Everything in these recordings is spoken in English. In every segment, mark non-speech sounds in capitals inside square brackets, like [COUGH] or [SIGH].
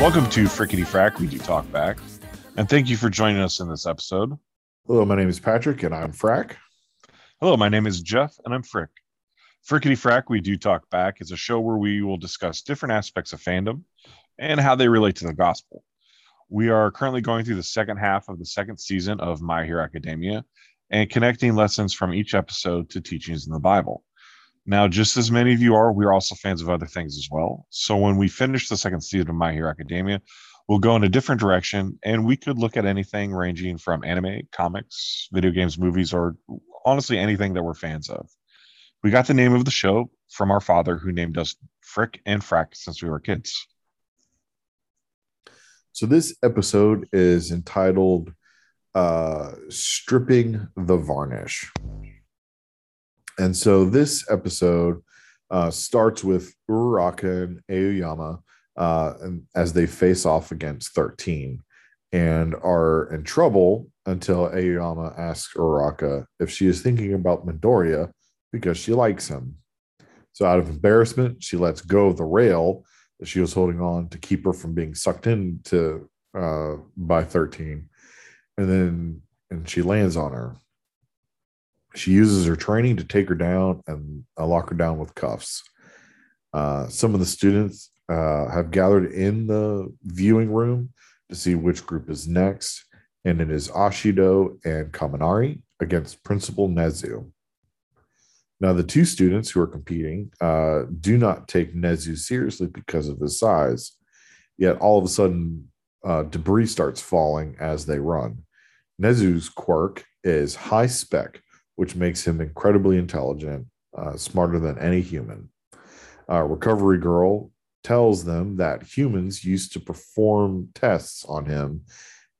Welcome to Frikkity Frak, we do talk back. And thank you for joining us in this episode. Hello, my name is Patrick and I'm Frack. Hello, my name is Jeff and I'm Frick. Frikkity Frak, we do talk back is a show where we will discuss different aspects of fandom, and how they relate to the gospel. We are currently going through the second half of the second season of My Hero Academia and connecting lessons from each episode to teachings in the Bible. Now, just as many of you are, we're also fans of other things as well. So when we finish the second season of My Hero Academia, we'll go in a different direction and we could look at anything ranging from anime, comics, video games, movies, or honestly anything that we're fans of. We got the name of the show from our father who named us Frick and Frack since we were kids. So, this episode is entitled uh, Stripping the Varnish. And so, this episode uh, starts with Uraraka and Aoyama uh, as they face off against 13 and are in trouble until Aoyama asks Uraraka if she is thinking about Midoriya because she likes him. So, out of embarrassment, she lets go of the rail she was holding on to keep her from being sucked into uh, by 13. And then and she lands on her. She uses her training to take her down and uh, lock her down with cuffs. Uh, some of the students uh, have gathered in the viewing room to see which group is next, and it is Ashido and Kaminari against Principal Nezu. Now, the two students who are competing uh, do not take Nezu seriously because of his size, yet all of a sudden, uh, debris starts falling as they run. Nezu's quirk is high spec, which makes him incredibly intelligent, uh, smarter than any human. Uh, Recovery Girl tells them that humans used to perform tests on him,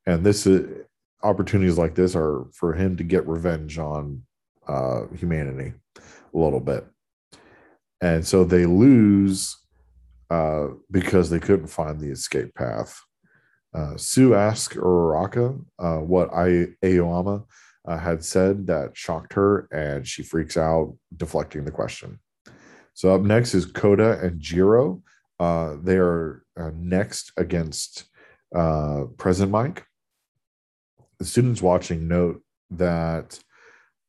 and this is, opportunities like this are for him to get revenge on uh, humanity a little bit, and so they lose uh, because they couldn't find the escape path. Uh, Tsu asks Uraraka uh, what I uh, had said that shocked her, and she freaks out, deflecting the question. So up next is Koda and Jiro. Uh, they are uh, next against Present Mic. The students watching note that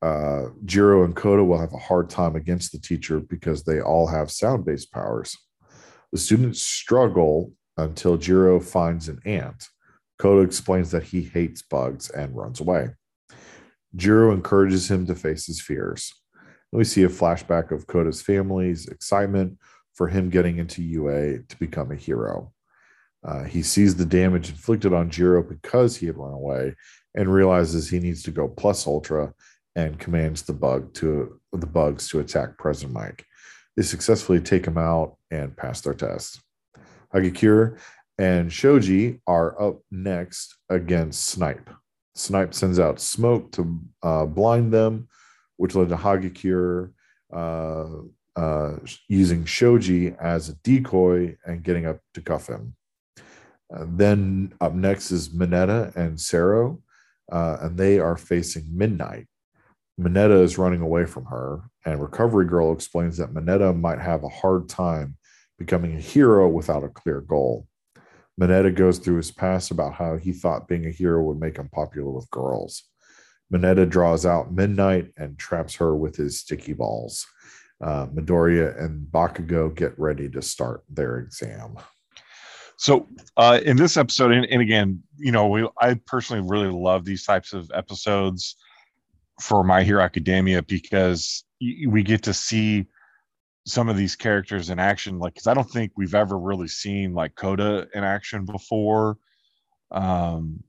uh, Jiro and Koda will have a hard time against the teacher because they all have sound based powers. The students struggle until Jiro finds an ant. Koda explains that he hates bugs and runs away. Jiro encourages him to face his fears. And we see a flashback of Koda's family's excitement for him getting into UA to become a hero. Uh, he sees the damage inflicted on Jiro because he had run away and realizes he needs to go plus ultra and commands the bug to the bugs to attack President Mike. They successfully take him out and pass their test. Hagakure and Shoji are up next against Snipe. Snipe sends out smoke to uh, blind them, which led to Hagakure uh, uh, using Shoji as a decoy and getting up to cuff him. Uh, then up next is Mineta and Sero, uh, and they are facing Midnight. Mineta is running away from her, and Recovery Girl explains that Mineta might have a hard time becoming a hero without a clear goal. Mineta goes through his past about how he thought being a hero would make him popular with girls. Mineta draws out Midnight and traps her with his sticky balls. Uh, Midoriya and Bakugo get ready to start their exam. So, uh, in this episode, and, and again, you know, we, I personally really love these types of episodes for My Hero Academia because we get to see some of these characters in action like because i don't think we've ever really seen like Koda in action before. Um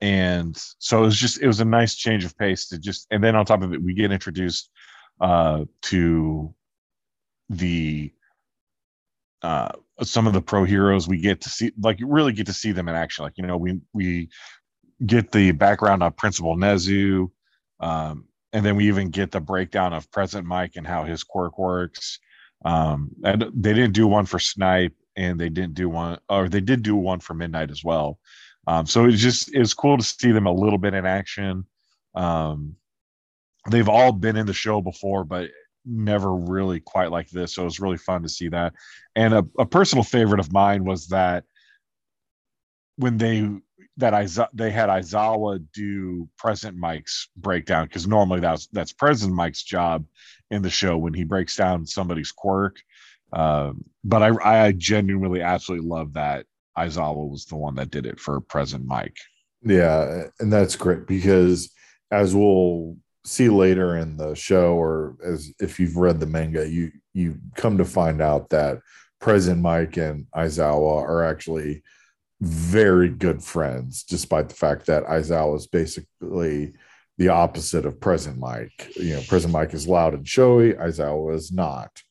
and so it was just it was a nice change of pace to just and then on top of it we get introduced uh to the uh some of the pro heroes. We get to see like really get to see them in action. Like you know we we get the background on principal nezu um and then we even get the breakdown of present mic and how his quirk works um, and they didn't do one for Snipe, and they didn't do one, or they did do one for midnight as well. Um, so it's just it's cool to see them a little bit in action. Um, they've all been in the show before, but never really quite like this. So it was really fun to see that. And a, a personal favorite of mine was that when they that I they had Aizawa do President Mike's breakdown because normally that's that's President Mike's job in the show when he breaks down somebody's quirk. Um, but I I genuinely absolutely love that Aizawa was the one that did it for President Mike. Yeah, and that's great because as we'll see later in the show or as if you've read the manga you you come to find out that president mike and Aizawa are actually very good friends despite the fact that aizawa is basically the opposite of president mike. You know president mike is loud and showy aizawa is not.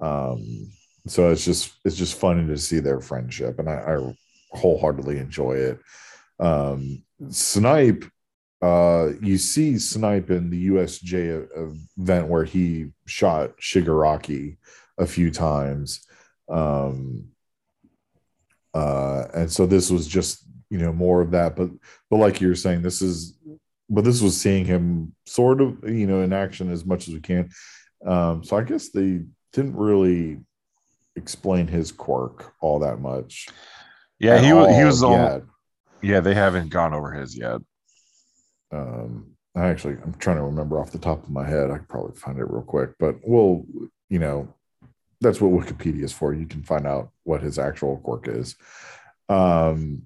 Um, so it's just it's just funny to see their friendship and i, I wholeheartedly enjoy it. Um, snipe uh, you see Snipe in the USJ event where he shot Shigaraki a few times. Um, uh, and so this was just, you know, more of that. But, but like you're saying, this is, but this was seeing him sort of, you know, in action as much as we can. Um, so I guess they didn't really explain his quirk all that much. Yeah, he was, he was the only, yeah, they haven't gone over his yet. Um, I actually, I'm trying to remember off the top of my head. I could probably find it real quick, but we'll, you know, that's what Wikipedia is for. You can find out what his actual quirk is. Um,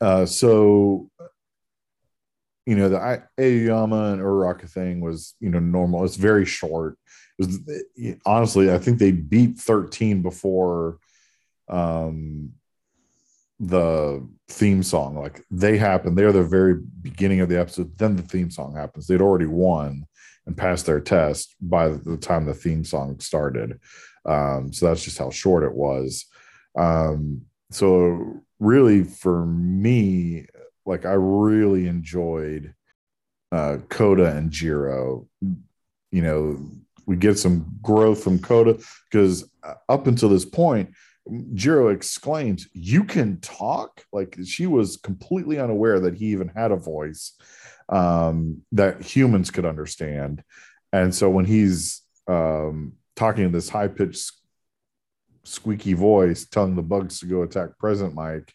uh, so, you know, the Aoyama and Uraraka thing was, you know, normal. It's very short. It was honestly, I think they beat 13 before um, the theme song. Like they happen, they're the very beginning of the episode. Then the theme song happens. They'd already won and passed their test by the time the theme song started. Um, so that's just how short it was. Um, so really, for me, like I really enjoyed uh, Koda and Jiro. You know, we get some growth from Koda because up until this point, Jiro exclaims, You can talk? Like she was completely unaware that he even had a voice um, that humans could understand. And so when he's um, talking in this high pitched, squeaky voice, telling the bugs to go attack President Mike,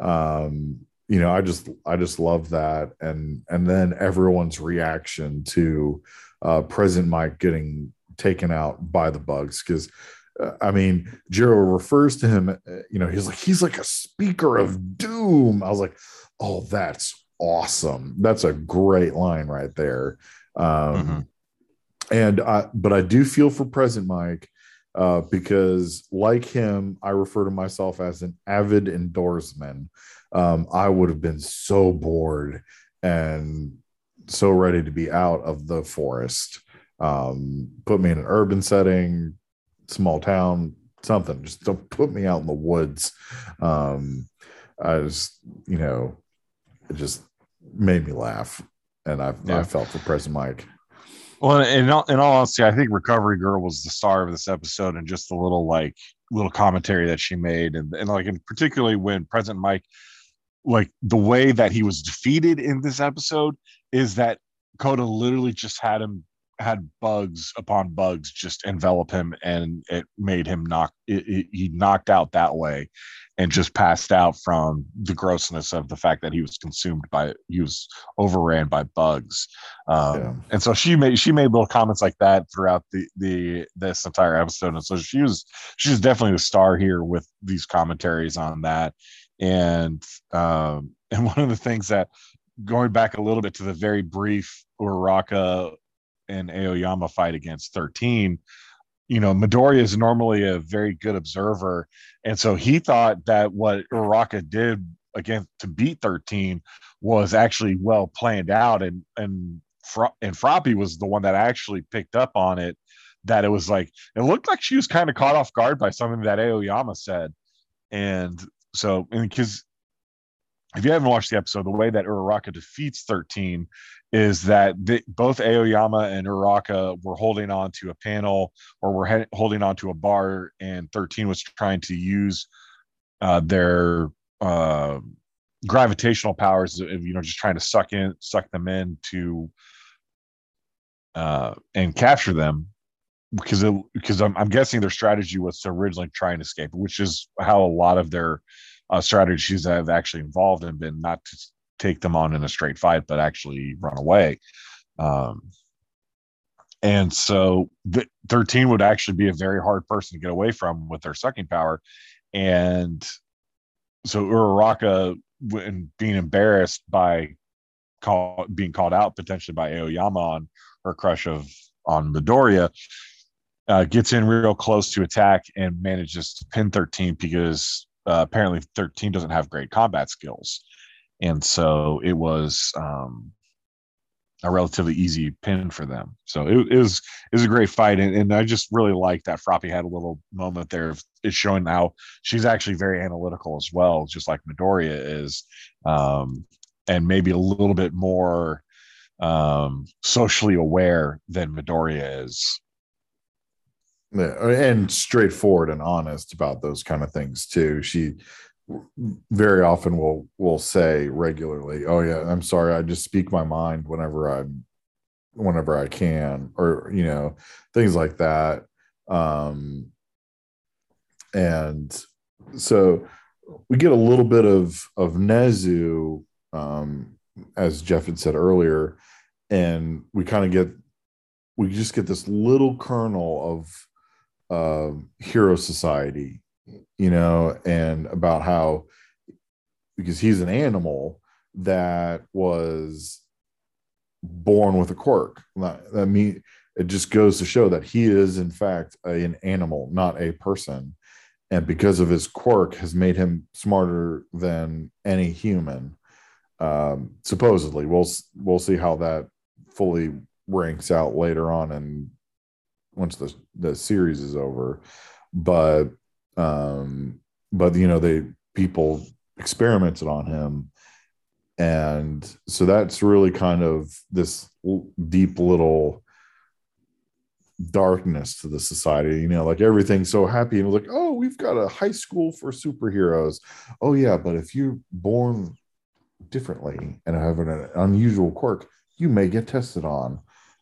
um, you know, I just I just love that, and and then everyone's reaction to uh, President Mike getting taken out by the bugs because I mean, Jiro refers to him, uh, you know, he's like, he's like a speaker of doom. I was like, oh, that's awesome. That's a great line right there. Um, mm-hmm. And I, but I do feel for President Mike uh, because, like him, I refer to myself as an avid indoorsman. Um, I would have been so bored and so ready to be out of the forest. Um, put me in an urban setting, small town, something. Just don't put me out in the woods. Um, I was, you know, just made me laugh, and I, yeah. I felt for President Mike. Well, in all, in all honesty, I think Recovery Girl was the star of this episode, and just the little like little commentary that she made, and and like, and particularly when President Mike, like the way that he was defeated in this episode, is that Koda literally just had him had bugs upon bugs just envelop him and it made him knock it, it, he knocked out that way and just passed out from the grossness of the fact that he was consumed by he was overran by bugs. Um, yeah. and so she made she made little comments like that throughout the the this entire episode. And so she was she's definitely the star here with these commentaries on that. And um [LAUGHS] and one of the things that going back a little bit to the very brief Uraraka and Aoyama fight against 13, you know, Midoriya is normally a very good observer. And so he thought that what Uraraka did against to beat 13 was actually well planned out. And, and, and Froppy was the one that actually picked up on it. That it was like, it looked like she was kind of caught off guard by something that Aoyama said. And so, because if you haven't watched the episode, the way that Uraraka defeats 13 is that both Aoyama and Uraraka were holding on to a panel or were he- holding on to a bar, and 13 was trying to use uh, their uh, gravitational powers, you know, just trying to suck in, suck them in to uh, and capture them because it, because I'm, I'm guessing their strategy was to originally try and escape, which is how a lot of their uh, strategies that have actually involved and been not to take them on in a straight fight, but actually run away. Um, and so the 13 would actually be a very hard person to get away from with their sucking power. And so Uraraka, when being embarrassed by call, being called out potentially by Aoyama on her crush of on Midoriya, uh, gets in real close to attack and manages to pin 13 because uh, apparently 13 doesn't have great combat skills. And so it was um, a relatively easy pin for them. So it, was it was a great fight, and, and I just really like that Froppy had a little moment there. It's showing how she's actually very analytical as well, just like Midoriya is, um, and maybe a little bit more um, socially aware than Midoriya is. Yeah, and straightforward and honest about those kind of things too. She very often will will say regularly, "Oh yeah, I'm sorry, I just speak my mind whenever I'm whenever I can," or you know, things like that. Um, and so we get a little bit of of Nezu, um, as Jeff had said earlier, and we kind of get we just get this little kernel of uh, hero society, you know, and about how because he's an animal that was born with a quirk. That mean it just goes to show that he is in fact a, an animal, not a person, and because of his quirk, has made him smarter than any human. Um, supposedly, we'll we'll see how that fully ranks out later on and once the the series is over. But um but you know they people experimented on him. And so that's really kind of this deep little darkness to the society you know like everything's so happy. And like oh we've got a high school for superheroes. Oh yeah but if you're born differently and have an unusual quirk you may get tested on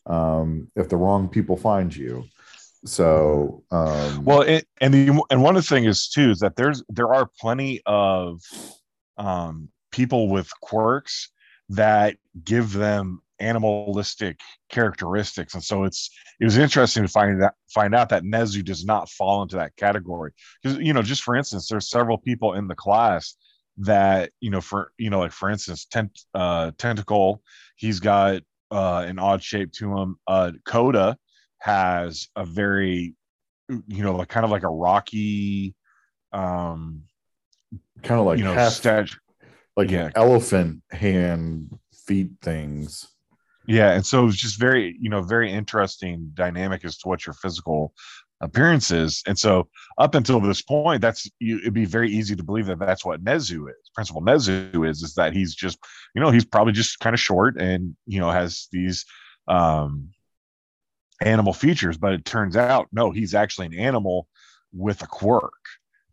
um, if the wrong people find you. So, um, well, it, and the and one of the things is too is that there's there are plenty of um, people with quirks that give them animalistic characteristics, and so it's it was interesting to find that find out that Nezu does not fall into that category because you know just for instance, there's several people in the class that you know for you know like for instance tent, uh, tentacle he's got uh, an odd shape to him. Uh, Koda has a very, you know, like kind of like a rocky, um, kind of like you know, half, statue. like yeah. elephant hand feet things. Yeah, and so it's just very, you know, very interesting dynamic as to what your physical appearances. And so up until this point, that's you, it'd be very easy to believe that that's what Nezu is. Principal Nezu is is that he's just, you know, he's probably just kind of short and you know has these um animal features, but it turns out no, he's actually an animal with a quirk.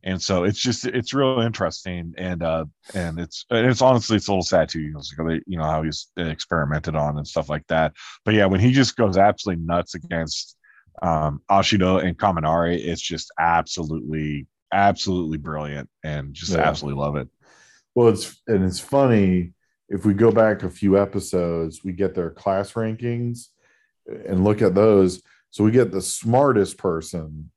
And so it's just it's real interesting and uh and it's and it's honestly it's a little sad too, you know, you know how he's experimented on and stuff like that. But yeah, when he just goes absolutely nuts against um, Ashido and Kaminari, it's just absolutely, absolutely brilliant and just yeah. absolutely love it. Well, it's and it's funny if we go back a few episodes, we get their class rankings and look at those. So we get the smartest person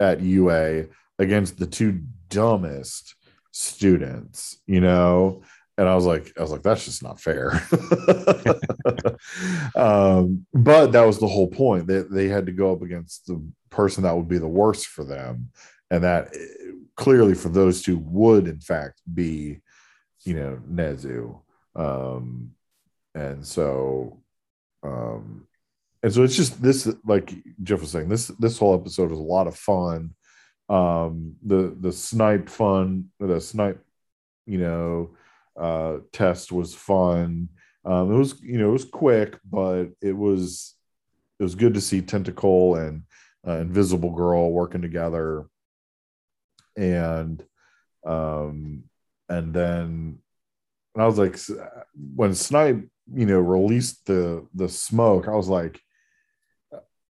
at UA against the two dumbest students, you know, and I was like, I was like, that's just not fair. [LAUGHS] um, but that was the whole point. They they had to go up against the person that would be the worst for them, and that eh, clearly for those two would in fact be, you know, Nezu. Um, and so, um, and so it's just this, like Jeff was saying, this this whole episode was a lot of fun. Um, the the snipe fun, the snipe, you know uh, test was fun. Um, it was you know it was quick, but it was it was good to see Tentacle and uh, Invisible Girl working together, and um, and then and I was like, when Snipe you know released the the smoke, I was like,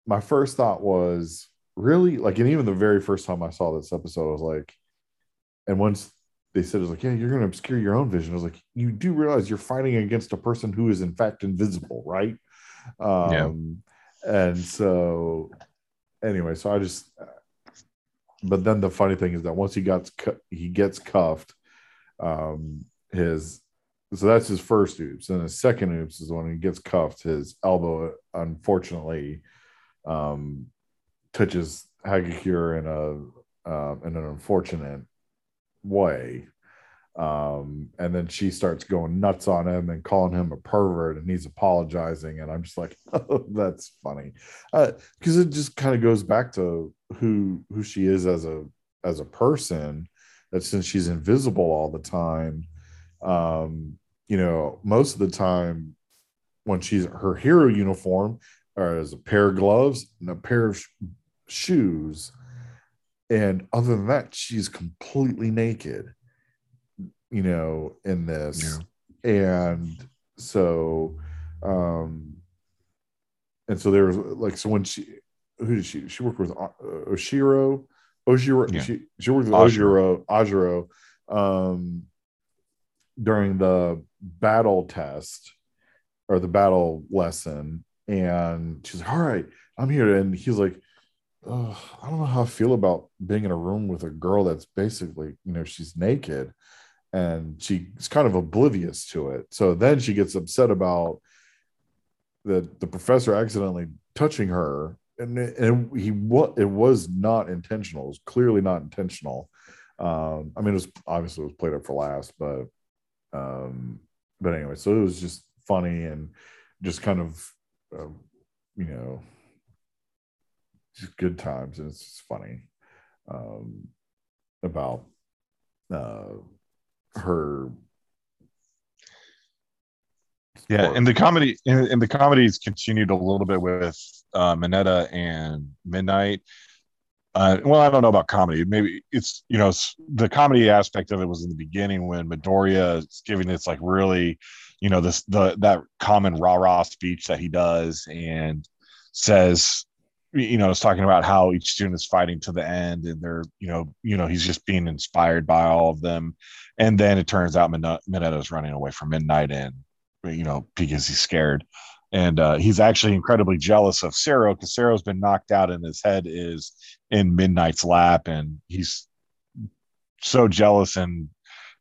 my first thought was really like, and even the very first time I saw this episode, I was like, and once they said it was like, yeah, you're going to obscure your own vision. I was like, you do realize you're fighting against a person who is in fact invisible, right? Um, yeah. And so, anyway, so I just, but then the funny thing is that once he got he gets cuffed, um, his so that's his first oops, and his second oops is when he gets cuffed. His elbow, unfortunately, um, touches Hagakure in a uh, in an unfortunate way. Um, and then she starts going nuts on him and calling him a pervert, and he's apologizing. And I'm just like, [LAUGHS] oh, that's funny, because uh, it just kind of goes back to who who she is as a as a person. That since she's invisible all the time, um, you know, most of the time when she's her hero uniform or as a pair of gloves and a pair of sh- shoes and other than that she's completely naked you know in this. Yeah. and so um and so there was like so when she who did she she worked with uh, Ojiro? Ojiro yeah. she, she worked with Ojiro Ojiro um during the battle test or the battle lesson. And she's like all right i'm here. And he's like I don't know how I feel about being in a room with a girl that's basically, you know, she's naked and she's kind of oblivious to it. So then she gets upset about the the professor accidentally touching her, and and he what it was not intentional. It was clearly not intentional. Um, I mean, it was obviously it was played up for last, but um, but anyway, so it was just funny and just kind of, uh, you know, just good times, and it's just funny um, about uh, her. Yeah, and the comedy and, and the comedies continued a little bit with uh, Mineta and Midnight. Uh, well, I don't know about comedy. Maybe it's you know the comedy aspect of it was in the beginning when Midoriya is giving this like really, you know, this the that common rah rah speech that he does and says you know, is talking about how each student is fighting to the end, and they're, you know, you know, he's just being inspired by all of them, and then it turns out Mineta is running away from Midnight, and you know, because he's scared, and uh, he's actually incredibly jealous of Sero because Sero's been knocked out, and his head is in Midnight's lap, and he's so jealous and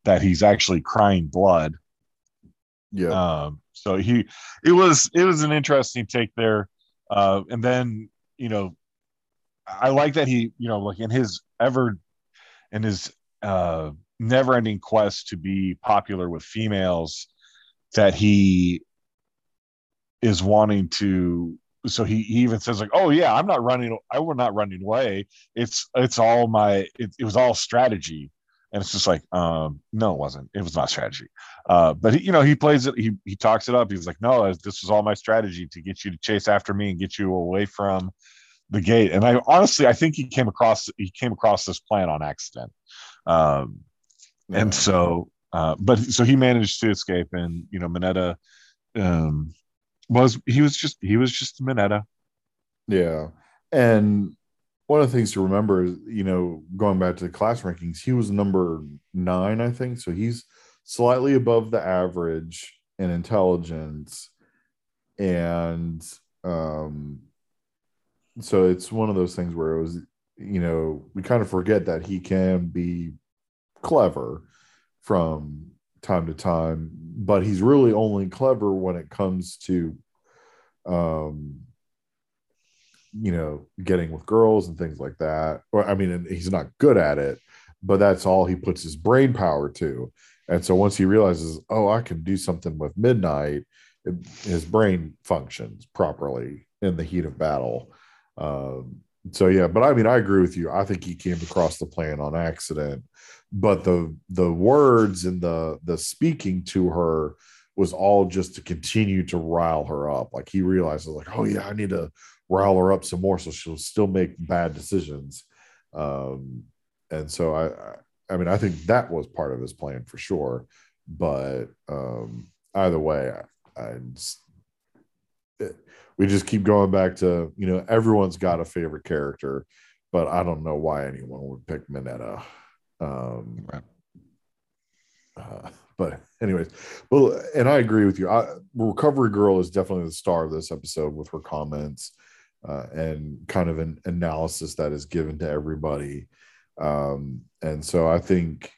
that he's actually crying blood. Yeah. Um, so he, it was, it was an interesting take there. Uh, and then you know, I like that he, you know, like in his ever in his uh never ending quest to be popular with females that he is wanting to so he, he even says like oh yeah i'm not running i will not running away. It's it's all my it, it was all strategy and it's just like um no it wasn't. It was not strategy. Uh but he, you know he plays it he, he talks it up. He's like no this was all my strategy to get you to chase after me and get you away from the gate. And i honestly i think he came across he came across this plan on accident. Um yeah. and so uh but so he managed to escape and you know mineta um was he was just he was just mineta. Yeah. And one of the things to remember is, you know, going back to the class rankings, he was number nine, I think. So he's slightly above the average in intelligence. And um, so it's one of those things where it was, you know, we kind of forget that he can be clever from time to time, but he's really only clever when it comes to um you know, getting with girls and things like that. Or I mean, he's not good at it, but that's all he puts his brain power to. And so once he realizes, oh, I can do something with midnight, it, his brain functions properly in the heat of battle. Um, so yeah, but I mean, I agree with you. I think he came across the plan on accident. but the the words and the the speaking to her was all just to continue to rile her up. Like he realizes, like, oh yeah, I need to rile her up some more so she'll still make bad decisions. Um, and so I, I mean, I think that was part of his plan for sure. But um, either way, I, I just, it, we just keep going back to you know everyone's got a favorite character, but I don't know why anyone would pick Mineta. Um, right. Uh, but anyways, well, and I agree with you. I, Recovery Girl is definitely the star of this episode with her comments uh, and kind of an analysis that is given to everybody. Um, and so I think,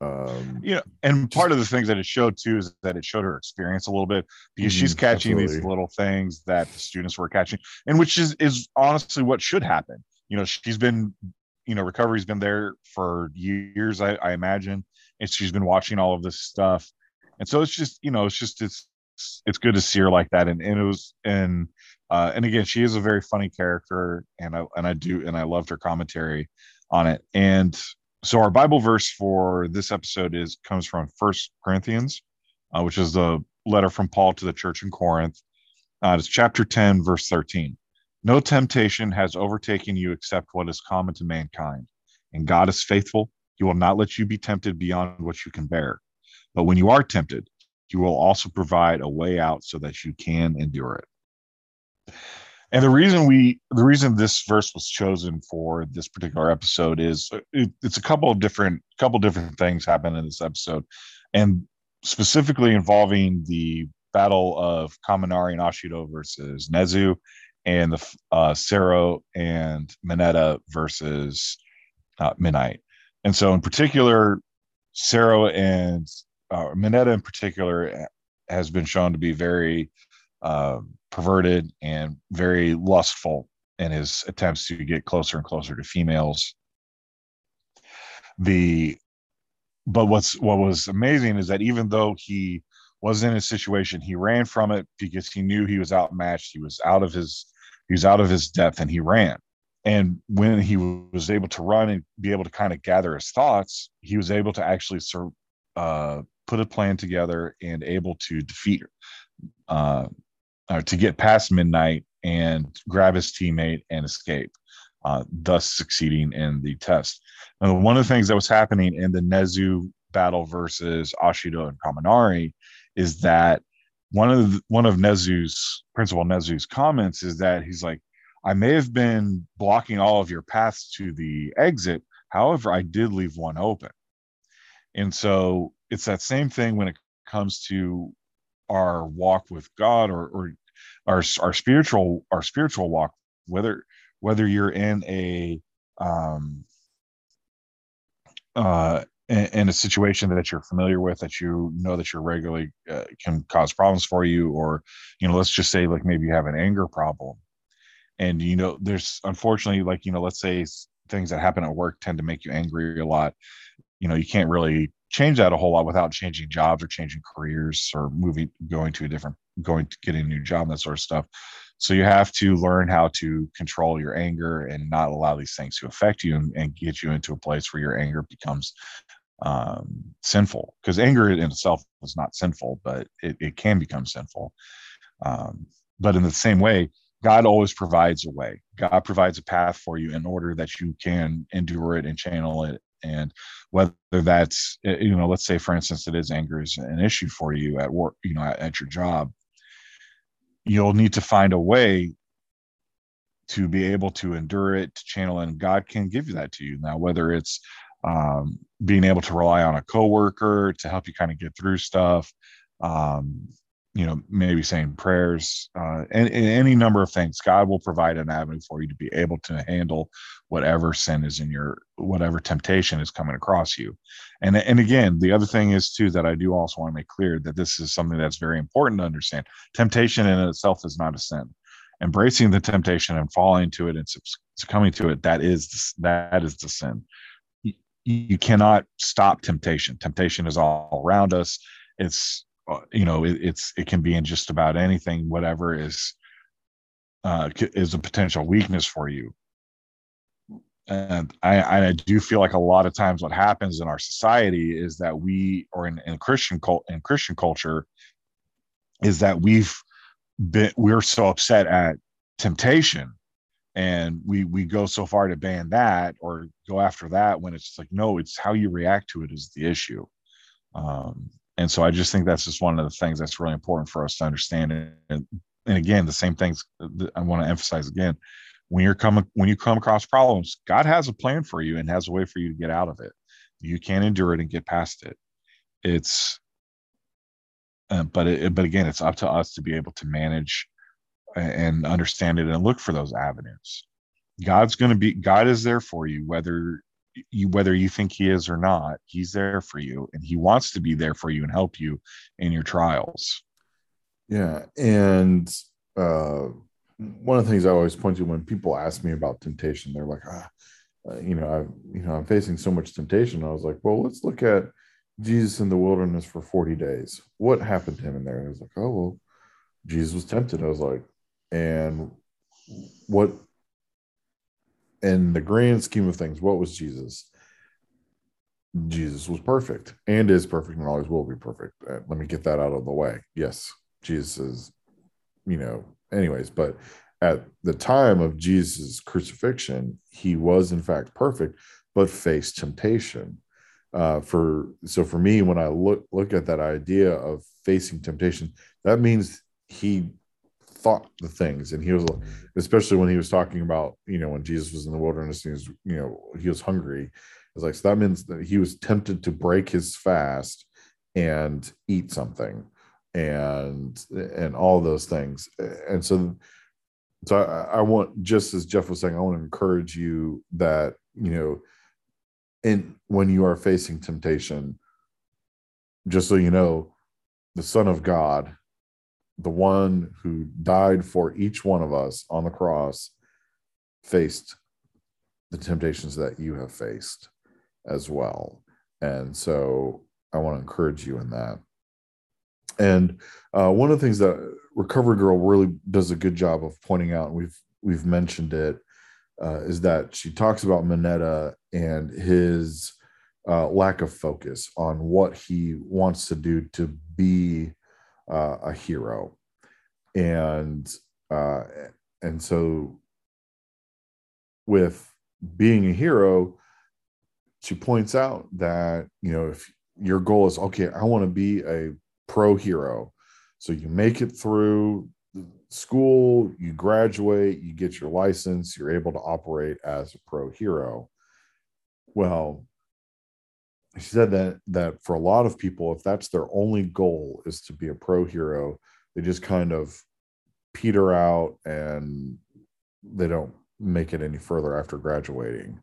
um, you know, and just, part of the things that it showed too is that it showed her experience a little bit because mm, she's catching absolutely. these little things that the students were catching, and which is is honestly what should happen. You know, she's been, you know, recovery's been there for years, I, I imagine, and she's been watching all of this stuff, and so it's just, you know, it's just it's it's good to see her like that, and and it was and uh, and again, she is a very funny character, and I and I do and I loved her commentary on it. And so our Bible verse for this episode is comes from First Corinthians, uh, which is the letter from Paul to the church in Corinth. Uh, it's chapter ten, verse thirteen. No temptation has overtaken you except what is common to mankind, and God is faithful. He will not let you be tempted beyond what you can bear. But when you are tempted, He will also provide a way out so that you can endure it. And the reason we, the reason this verse was chosen for this particular episode is uh, it, it's a couple of different, couple different things happen in this episode, and specifically involving the battle of Kaminari and Ashido versus Nezu, and the uh, Sero and Mineta versus uh, Midnight. And so, in particular, Sero and uh, Mineta in particular has been shown to be very uh, perverted and very lustful in his attempts to get closer and closer to females. The but what's what was amazing is that even though he was in a situation, he ran from it because he knew he was outmatched. He was out of his he was out of his depth, and he ran. And when he was able to run and be able to kind of gather his thoughts, he was able to actually uh, put a plan together and able to defeat uh, uh, to get past midnight and grab his teammate and escape, uh, thus succeeding in the test. Now, one of the things that was happening in the Nezu battle versus Ashido and Kaminari is that one of the, one of Nezu's principal Nezu's comments is that he's like, I may have been blocking all of your paths to the exit. However, I did leave one open. And so it's that same thing when it comes to our walk with God or, or our, our spiritual our spiritual walk whether whether you're in a um uh in, a situation that you're familiar with that you know that you're regularly uh, can cause problems for you or you know let's just say like maybe you have an anger problem and you know there's unfortunately like you know let's say things that happen at work tend to make you angry a lot. You know you can't really change that a whole lot without changing jobs or changing careers or moving going to a different going to get a new job that sort of stuff. So you have to learn how to control your anger and not allow these things to affect you and, and get you into a place where your anger becomes um, sinful. Because anger in itself is not sinful but it, it can become sinful. Um, but in the same way god always provides a way. God provides a path for you in order that you can endure it and channel it. And whether that's eh, you know let's say for instance it is anger is an issue for you at work you know at, at your job you'll need to find a way to be able to endure it to channel it and god can give you that to you. Now whether it's um, being able to rely on a coworker to help you kind of get through stuff um, you know maybe saying prayers uh, and, and, any number of things. God will provide an avenue for you to be able to handle whatever sin is in your whatever temptation is coming across you. And and again the other thing is too that i do also want to make clear that this is something that's very important to understand. Temptation in itself is not a sin. Embracing the temptation and falling to it and succumbing to it that is that is the sin. You cannot stop temptation. Temptation is all around us. It's you know it, it's it can be in just about anything whatever is uh, is a potential weakness for you. And I, I do feel like a lot of times what happens in our society is that we or in, in christian cult in christian culture is that we've been we're so upset at temptation. And we we go so far to ban that or go after that when it's like no it's how you react to it is the issue. Um, and so i just think that's just one of the things that's really important for us to understand. And, and again the same things i want to emphasize again when you're coming when you come across problems god has a plan for you and has a way for you to get out of it. You can endure it and get past it. It's uh, but it, but again it's up to us to be able to manage and understand it and look for those avenues. God's going to be god is there for you whether you whether you think he is or not he's there for you and he wants to be there for you and help you in your trials yeah and uh one of the things I always point to when people ask me about temptation, they're like, ah, uh, you know, I, you know, I'm facing so much temptation. I was like, well, let's look at Jesus in the wilderness for 40 days. What happened to him in there? And I was like, oh, well, Jesus was tempted. I was like, and what, in the grand scheme of things, what was Jesus? Jesus was perfect and is perfect and always will be perfect. Uh, let me get that out of the way. Yes, Jesus is, you know, anyways, but at the time of Jesus' crucifixion, he was in fact perfect, but faced temptation. Uh, for so for me, when I look look at that idea of facing temptation, that means he thought the things, and he was mm-hmm. especially when he was talking about you know when Jesus was in the wilderness and he was you know he was hungry. It's like so that means that he was tempted to break his fast and eat something and and all those things and so so I, I, want just as jeff was saying i want to encourage you that you know in when you are facing temptation just so you know the son of god the one who died for each one of us on the cross faced the temptations that you have faced as well. And so i want to encourage you in that. And uh, one of the things that Recovery Girl really does a good job of pointing out, and we've we've mentioned it, uh, is that she talks about Mineta and his uh, lack of focus on what he wants to do to be uh, a hero, and uh, and so with being a hero, she points out that you know if your goal is okay, I want to be a pro hero. So you make it through school, you graduate, you get your license, you're able to operate as a pro hero. Well, she said that that for a lot of people, if that's their only goal is to be a pro hero, they just kind of peter out and they don't make it any further after graduating.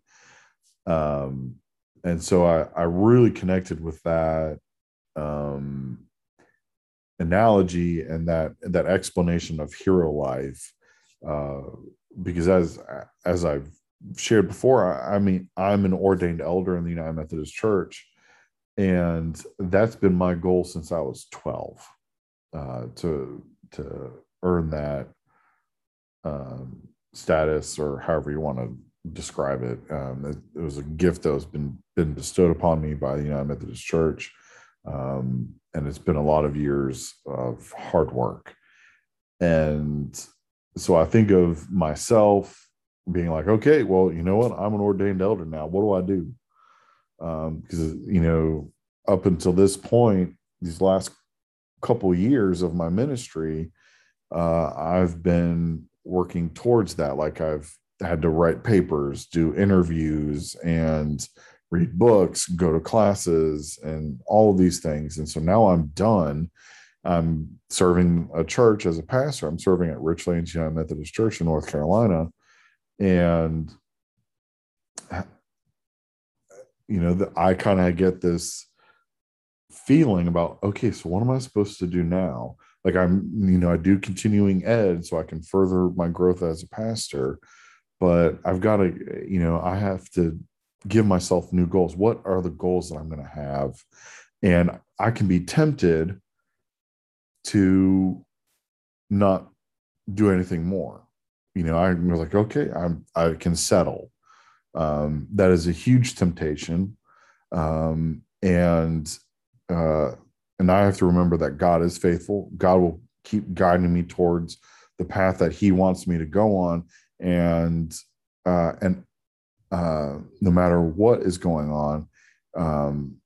Um, and so I, I really connected with that. Um, analogy and that that explanation of hero life uh, because as as I've shared before, I, I, mean I'm an ordained elder in the United Methodist Church, and that's been my goal since I was 12 uh, to to earn that um, status or however you want to describe it. Um, it. it. was a gift that was been been bestowed upon me by the United Methodist Church. Um, and it's been a lot of years of hard work. And so I think of myself being like, okay, well, you know what? I'm an ordained elder now. What do I do? Because, um, you know, up until this point, these last couple years of my ministry, uh, I've been working towards that. Like I've had to write papers, do interviews, and read books, go to classes, and all of these things. And so now I'm done. I'm serving a church as a pastor. I'm serving at Richlands United Methodist Church in North Carolina. And, you know, the, I kind of get this feeling about, okay, so what am I supposed to do now? Like I'm, you know, I do continuing ed so I can further my growth as a pastor, but I've got to, you know, I have to give myself new goals. What are the goals that I'm going to have? And I can be tempted to not do anything more. You know, i was like, okay, I'm I can settle. Um, that is a huge temptation, um, and uh, and I have to remember that God is faithful. God will keep guiding me towards the path that He wants me to go on, and uh, and uh, no matter what is going on, um,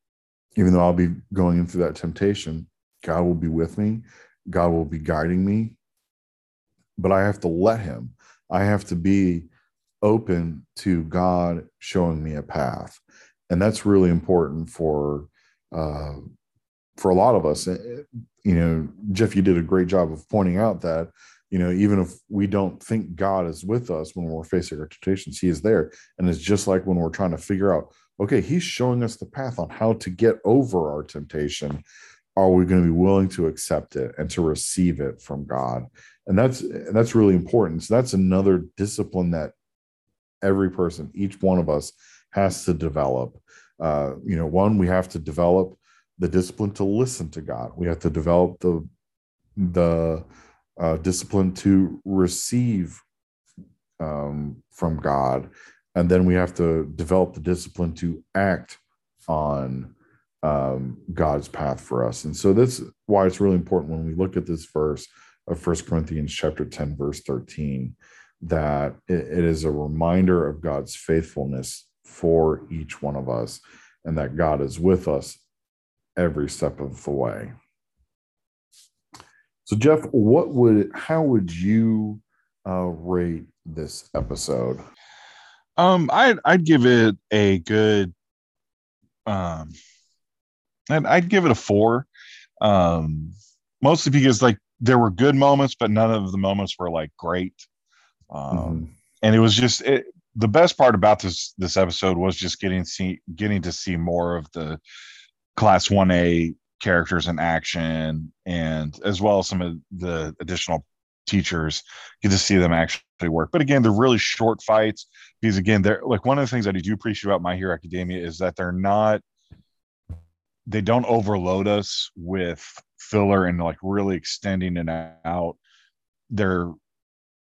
even though I'll be going through that temptation, God will be with me. God will be guiding me. But I have to let Him. I have to be open to God showing me a path, and that's really important for uh, for a lot of us. You know, Jeff, you did a great job of pointing out that you know even if we don't think God is with us when we're facing our temptations, He is there, and it's just like when we're trying to figure out, okay, He's showing us the path on how to get over our temptation. Are we going to be willing to accept it and to receive it from God? And that's and that's really important. So that's another discipline that every person, each one of us, has to develop. Uh, you know, one, we have to develop the discipline to listen to God. We have to develop the the uh, discipline to receive um, from God, and then we have to develop the discipline to act on um, God's path for us. And so that's why it's really important when we look at this verse of First Corinthians chapter 10, verse 13, that it, is a reminder of God's faithfulness for each one of us and that God is with us every step of the way. So, Jeff, what would how would you uh, rate this episode? Um, I'd I'd give it a good um, and I'd give it a four. Um, mostly because like there were good moments, but none of the moments were like great. Um, mm-hmm. and it was just it, the best part about this this episode was just getting see getting to see more of the class 1A characters in action and as well as some of the additional teachers get to see them actually work but again they're really short fights because again they're like one of the things that i do appreciate about my hero academia is that they're not they don't overload us with filler and like really extending it out they're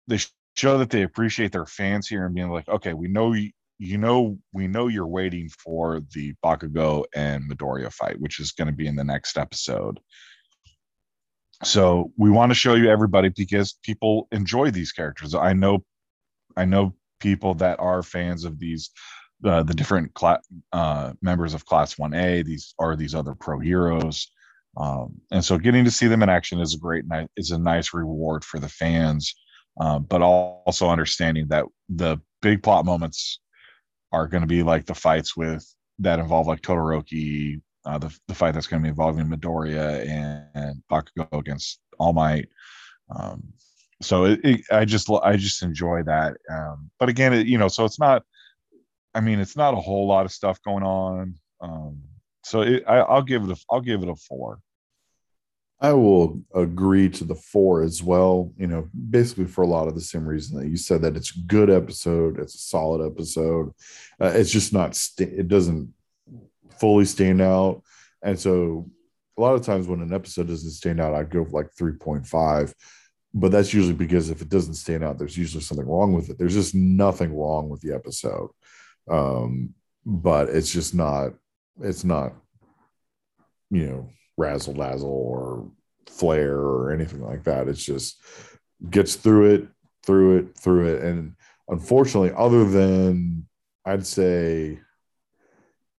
they show that they appreciate their fans here and being like okay we know you know we know you're waiting for the Bakugo and Midoriya fight, which is going to be in the next episode. So we want to show you everybody because people enjoy these characters. I know, I know people that are fans of these, uh, the different cl- uh, members of Class One A. These are these other pro heroes, um, and so getting to see them in action is a great night. Is a nice reward for the fans, uh, but also understanding that the big plot moments are going to be like the fights with that involve like Todoroki, uh, the the fight that's going to be involving Midoriya and, and Bakugo against All Might. Um, so it, it, I just I just enjoy that. Um, but again, it, you know, so it's not. I mean, it's not a whole lot of stuff going on. Um, so I, I'll give it a I'll give it a four. I will agree to the four as well. You know, basically for a lot of the same reason that you said that it's a good episode, it's a solid episode. Uh, it's just not st- it doesn't fully stand out, and so a lot of times when an episode doesn't stand out, I'd go like three point five. But that's usually because if it doesn't stand out, there's usually something wrong with it. There's just nothing wrong with the episode, um, but it's just not. It's not, you know, razzle dazzle or flare or anything like that. It's just gets through it, through it, through it. And unfortunately, other than I'd say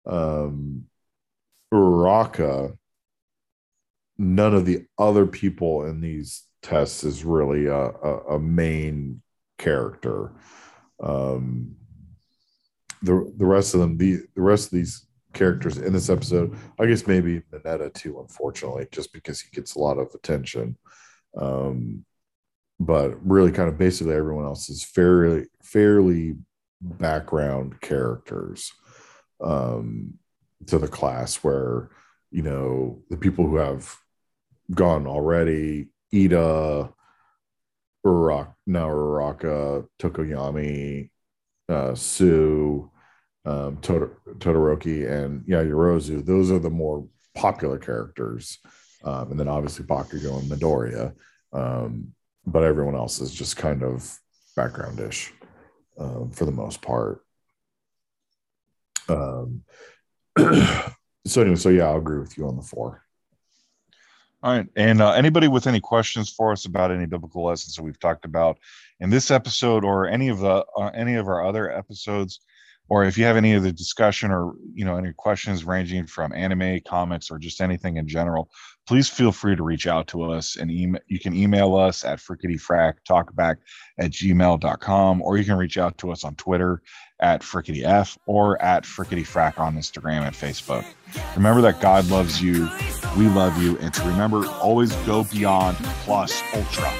um Uraraka, none of the other people in these tests is really a, a, a main character. Um the the rest of them, the the rest of these characters in this episode. I guess maybe Mineta too, unfortunately, just because he gets a lot of attention. Um, but really, kind of basically everyone else is fairly fairly background characters um, to the class. Where you know the people who have gone already, Ida, Urak, now Uraka, Tokoyami, uh, Tsu um, Todoroki and Yaoyorozu, those are the more popular characters. Um, and then obviously Bakugo and Midoriya. Um, but everyone else is just kind of backgroundish um, for the most part. Um, [CLEARS THROAT] so anyway, so yeah, I'll agree with you on the four. All right. And uh, anybody with any questions for us about any biblical lessons that we've talked about in this episode or any of the uh, any of our other episodes, or if you have any of the discussion or you know any questions ranging from anime, comics, or just anything in general, please feel free to reach out to us and email. You can email us at frikkityfrak talkback at gmail.com, or you can reach out to us on Twitter at frikkityf or at frikkityfrak on Instagram and Facebook. Remember that God loves you, we love you, and to remember always go beyond plus ultra.